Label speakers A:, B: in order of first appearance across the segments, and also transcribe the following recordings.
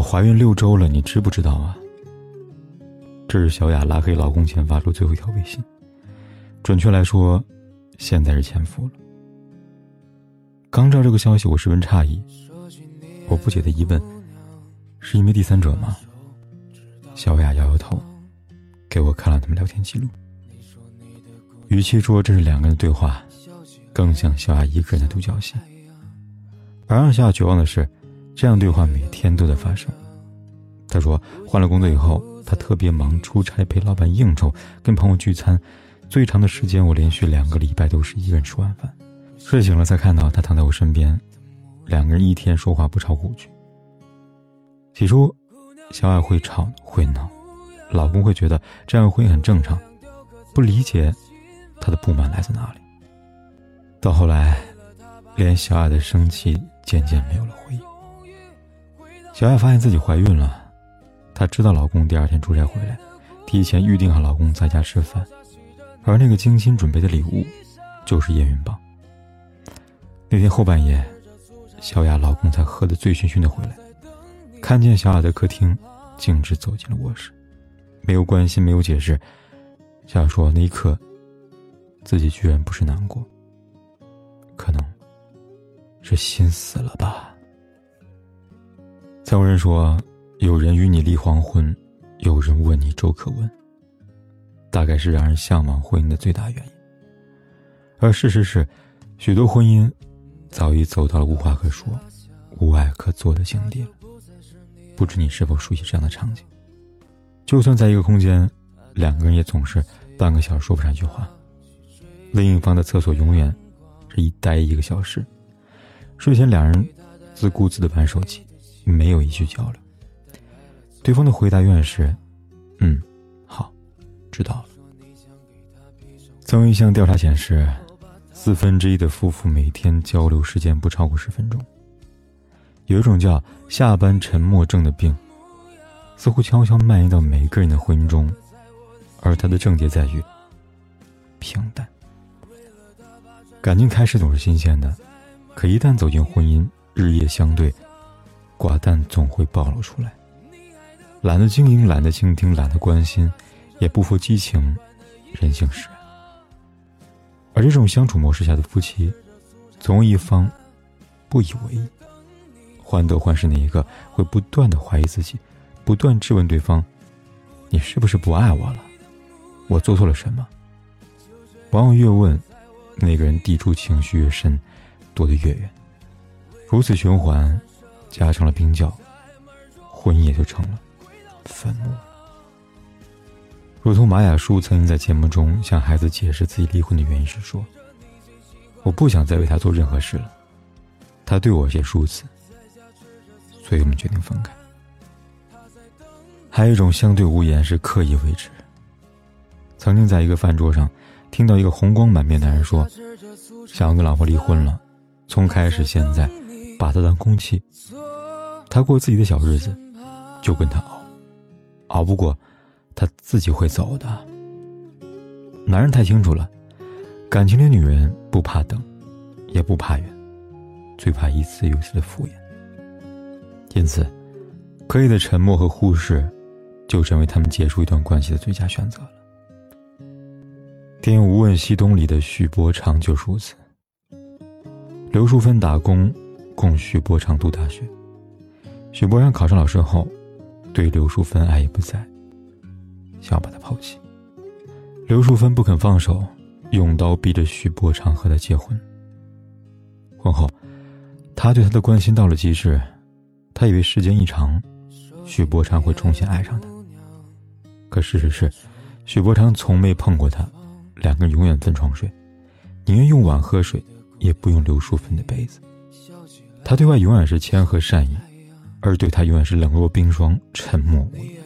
A: 我怀孕六周了，你知不知道啊？这是小雅拉黑老公前发出最后一条微信，准确来说，现在是前夫了。刚知道这个消息，我十分诧异。我不解的疑问：是因为第三者吗？小雅摇摇头，给我看了他们聊天记录。与其说这是两个人的对话，更像小雅一个人的独角戏。而让小雅绝望的是。这样对话每天都在发生。他说，换了工作以后，他特别忙，出差陪老板应酬，跟朋友聚餐，最长的时间我连续两个礼拜都是一个人吃晚饭，睡醒了才看到他躺在我身边，两个人一天说话不超过五句。起初，小爱会吵会闹，老公会觉得这样婚姻很正常，不理解他的不满来自哪里。到后来，连小爱的生气渐渐没有了回应。小艾发现自己怀孕了，她知道老公第二天出差回来，提前预定好老公在家吃饭，而那个精心准备的礼物，就是验孕棒。那天后半夜，小雅老公才喝得醉醺醺的回来，看见小雅在客厅，径直走进了卧室，没有关心，没有解释。小雅说：“那一刻，自己居然不是难过，可能是心死了吧。”有人说，有人与你立黄昏，有人问你粥可温。大概是让人向往婚姻的最大原因。而事实是，许多婚姻早已走到了无话可说、无爱可做的境地了。不知你是否熟悉这样的场景？就算在一个空间，两个人也总是半个小时说不上一句话。另一方的厕所永远是一待一个小时。睡前两人自顾自的玩手机。没有一句交流，对方的回答永远是：“嗯，好，知道了。”曾有一项调查显示，四分之一的夫妇每天交流时间不超过十分钟。有一种叫“下班沉默症”的病，似乎悄悄蔓延到每个人的婚姻中，而它的症结在于平淡。感情开始总是新鲜的，可一旦走进婚姻，日夜相对。寡淡总会暴露出来，懒得经营，懒得倾听，懒得关心，也不负激情，人性使然。而这种相处模式下的夫妻，总有一方不以为意，患得患失那一个会不断的怀疑自己，不断质问对方：“你是不是不爱我了？我做错了什么？”往往越问，那个人抵触情绪越深，躲得越远，如此循环。加成了冰窖，婚姻也就成了坟墓。如同马雅舒曾经在节目中向孩子解释自己离婚的原因时说：“我不想再为他做任何事了，他对我也如此，所以我们决定分开。”还有一种相对无言是刻意为之。曾经在一个饭桌上，听到一个红光满面男人说：“想要跟老婆离婚了，从开始现在，把她当空气。”他过自己的小日子，就跟他熬，熬不过，他自己会走的。男人太清楚了，感情里女人不怕等，也不怕远，最怕一次又一次的敷衍。因此，刻意的沉默和忽视，就成为他们结束一段关系的最佳选择了。电影《无问西东》里的许伯昌就如此。刘淑芬打工，供许伯昌读大学。许伯昌考上老师后，对刘淑芬爱已不在，想要把她抛弃。刘淑芬不肯放手，用刀逼着许伯昌和她结婚。婚后，他对她的关心到了极致，他以为时间一长，许伯昌会重新爱上她。可事实是，许伯昌从没碰过她，两个人永远分床睡，宁愿用碗喝水，也不用刘淑芬的杯子。他对外永远是谦和善意，而对他永远是冷若冰霜、沉默无语。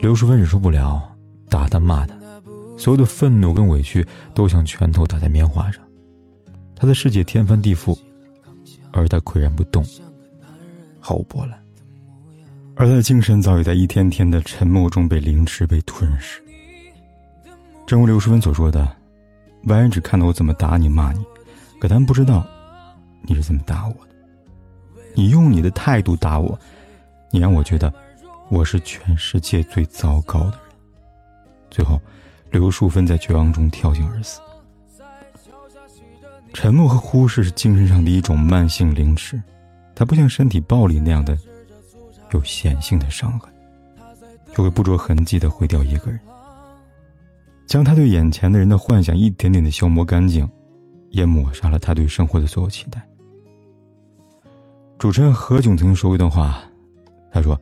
A: 刘淑芬忍受不了，打他骂他，所有的愤怒跟委屈都像拳头打在棉花上。他的世界天翻地覆，而他岿然不动，毫无波澜。而他的精神早已在一天天的沉默中被凌迟、被吞噬。正如刘淑芬所说的：“外人只看到我怎么打你、骂你，可他们不知道你是怎么打我的。你用你的态度打我，你让我觉得我是全世界最糟糕的人。”最后，刘淑芬在绝望中跳井而死。沉默和忽视是精神上的一种慢性凌迟，它不像身体暴力那样的。有显性的伤痕，就会不着痕迹的毁掉一个人，将他对眼前的人的幻想一点点的消磨干净，也抹杀了他对生活的所有期待。主持人何炅曾经说过一段话，他说：“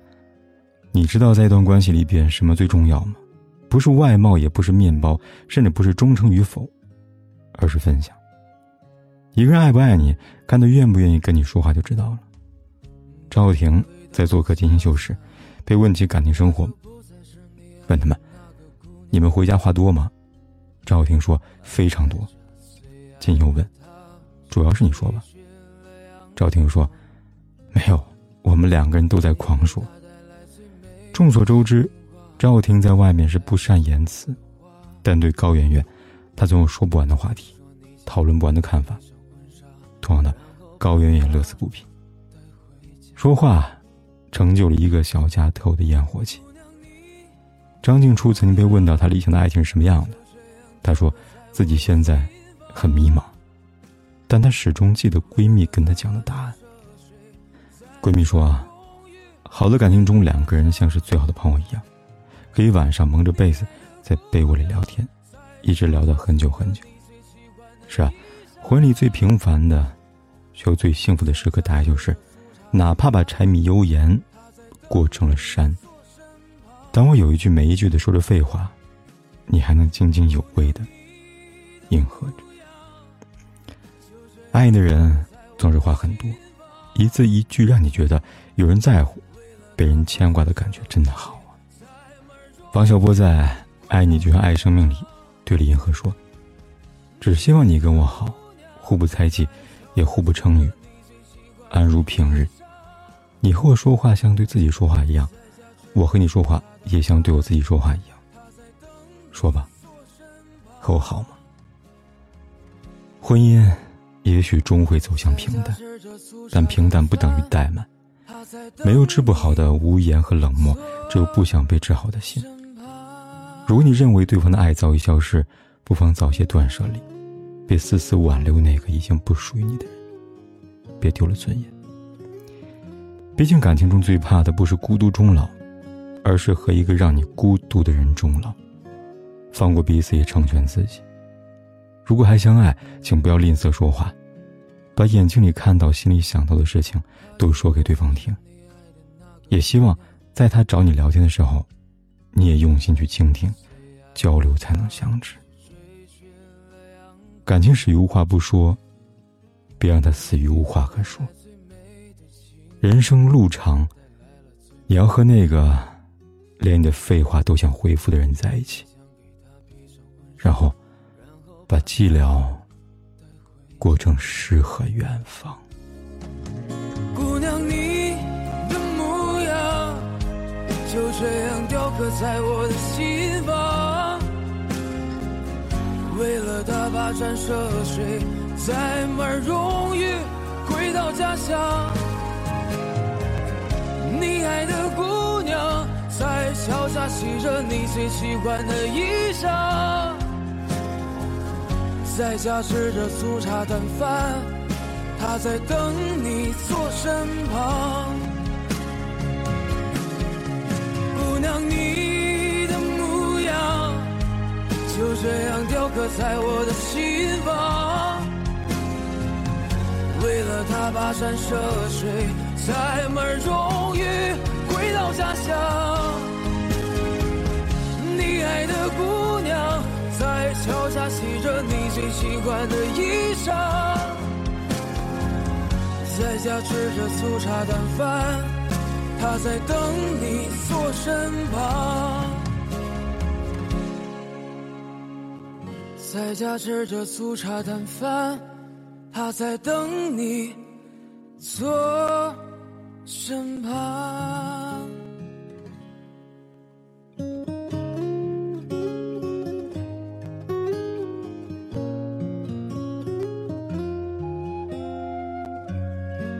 A: 你知道在一段关系里边什么最重要吗？不是外貌，也不是面包，甚至不是忠诚与否，而是分享。一个人爱不爱你，看他愿不愿意跟你说话就知道了。”赵又廷。在做客金星秀时，被问起感情生活，问他们：“你们回家话多吗？”赵又廷说：“非常多。”金星又问：“主要是你说吧。”赵又廷说：“没有，我们两个人都在狂说。”众所周知，赵又廷在外面是不善言辞，但对高圆圆，他总有说不完的话题，讨论不完的看法。同样的，高圆圆乐此不疲，说话。成就了一个小家特有的烟火气。张静初曾经被问到她理想的爱情是什么样的，她说自己现在很迷茫，但她始终记得闺蜜跟她讲的答案。闺蜜说啊，好的感情中，两个人像是最好的朋友一样，可以晚上蒙着被子在被窝里聊天，一直聊到很久很久。是啊，婚礼最平凡的，却又最幸福的时刻，大概就是。哪怕把柴米油盐过成了山，当我有一句没一句的说着废话，你还能津津有味的应和着。爱的人总是话很多，一字一句让你觉得有人在乎，被人牵挂的感觉真的好啊。王小波在《爱你就像爱生命》里对李银河说：“只希望你跟我好，互不猜忌，也互不称誉，安如平日。”你和我说话像对自己说话一样，我和你说话也像对我自己说话一样。说吧，和我好吗？婚姻也许终会走向平淡，但平淡不等于怠慢。没有治不好的无言和冷漠，只有不想被治好的心。如果你认为对方的爱早已消失，不妨早些断舍离，别死死挽留那个已经不属于你的人，别丢了尊严。毕竟，感情中最怕的不是孤独终老，而是和一个让你孤独的人终老。放过彼此，也成全自己。如果还相爱，请不要吝啬说话，把眼睛里看到、心里想到的事情都说给对方听。也希望在他找你聊天的时候，你也用心去倾听，交流才能相知。感情始于无话不说，别让它死于无话可说。人生路长，你要和那个连你的废话都想回复的人在一起，然后把寂寥过成诗和远方。
B: 姑娘，你的模样就这样雕刻在我的心房，为了他跋山涉水，载满荣誉回到家乡。你爱的姑娘在桥下洗着你最喜欢的衣裳，在家吃着粗茶淡饭，他在等你坐身旁。姑娘，你的模样就这样雕刻在我的心房，为了他跋山涉水。才满终于回到家乡，你爱的姑娘在桥下洗着你最喜欢的衣裳，在家吃着粗茶淡饭，他在等你坐身旁。在家吃着粗茶淡饭，他在等你坐身旁。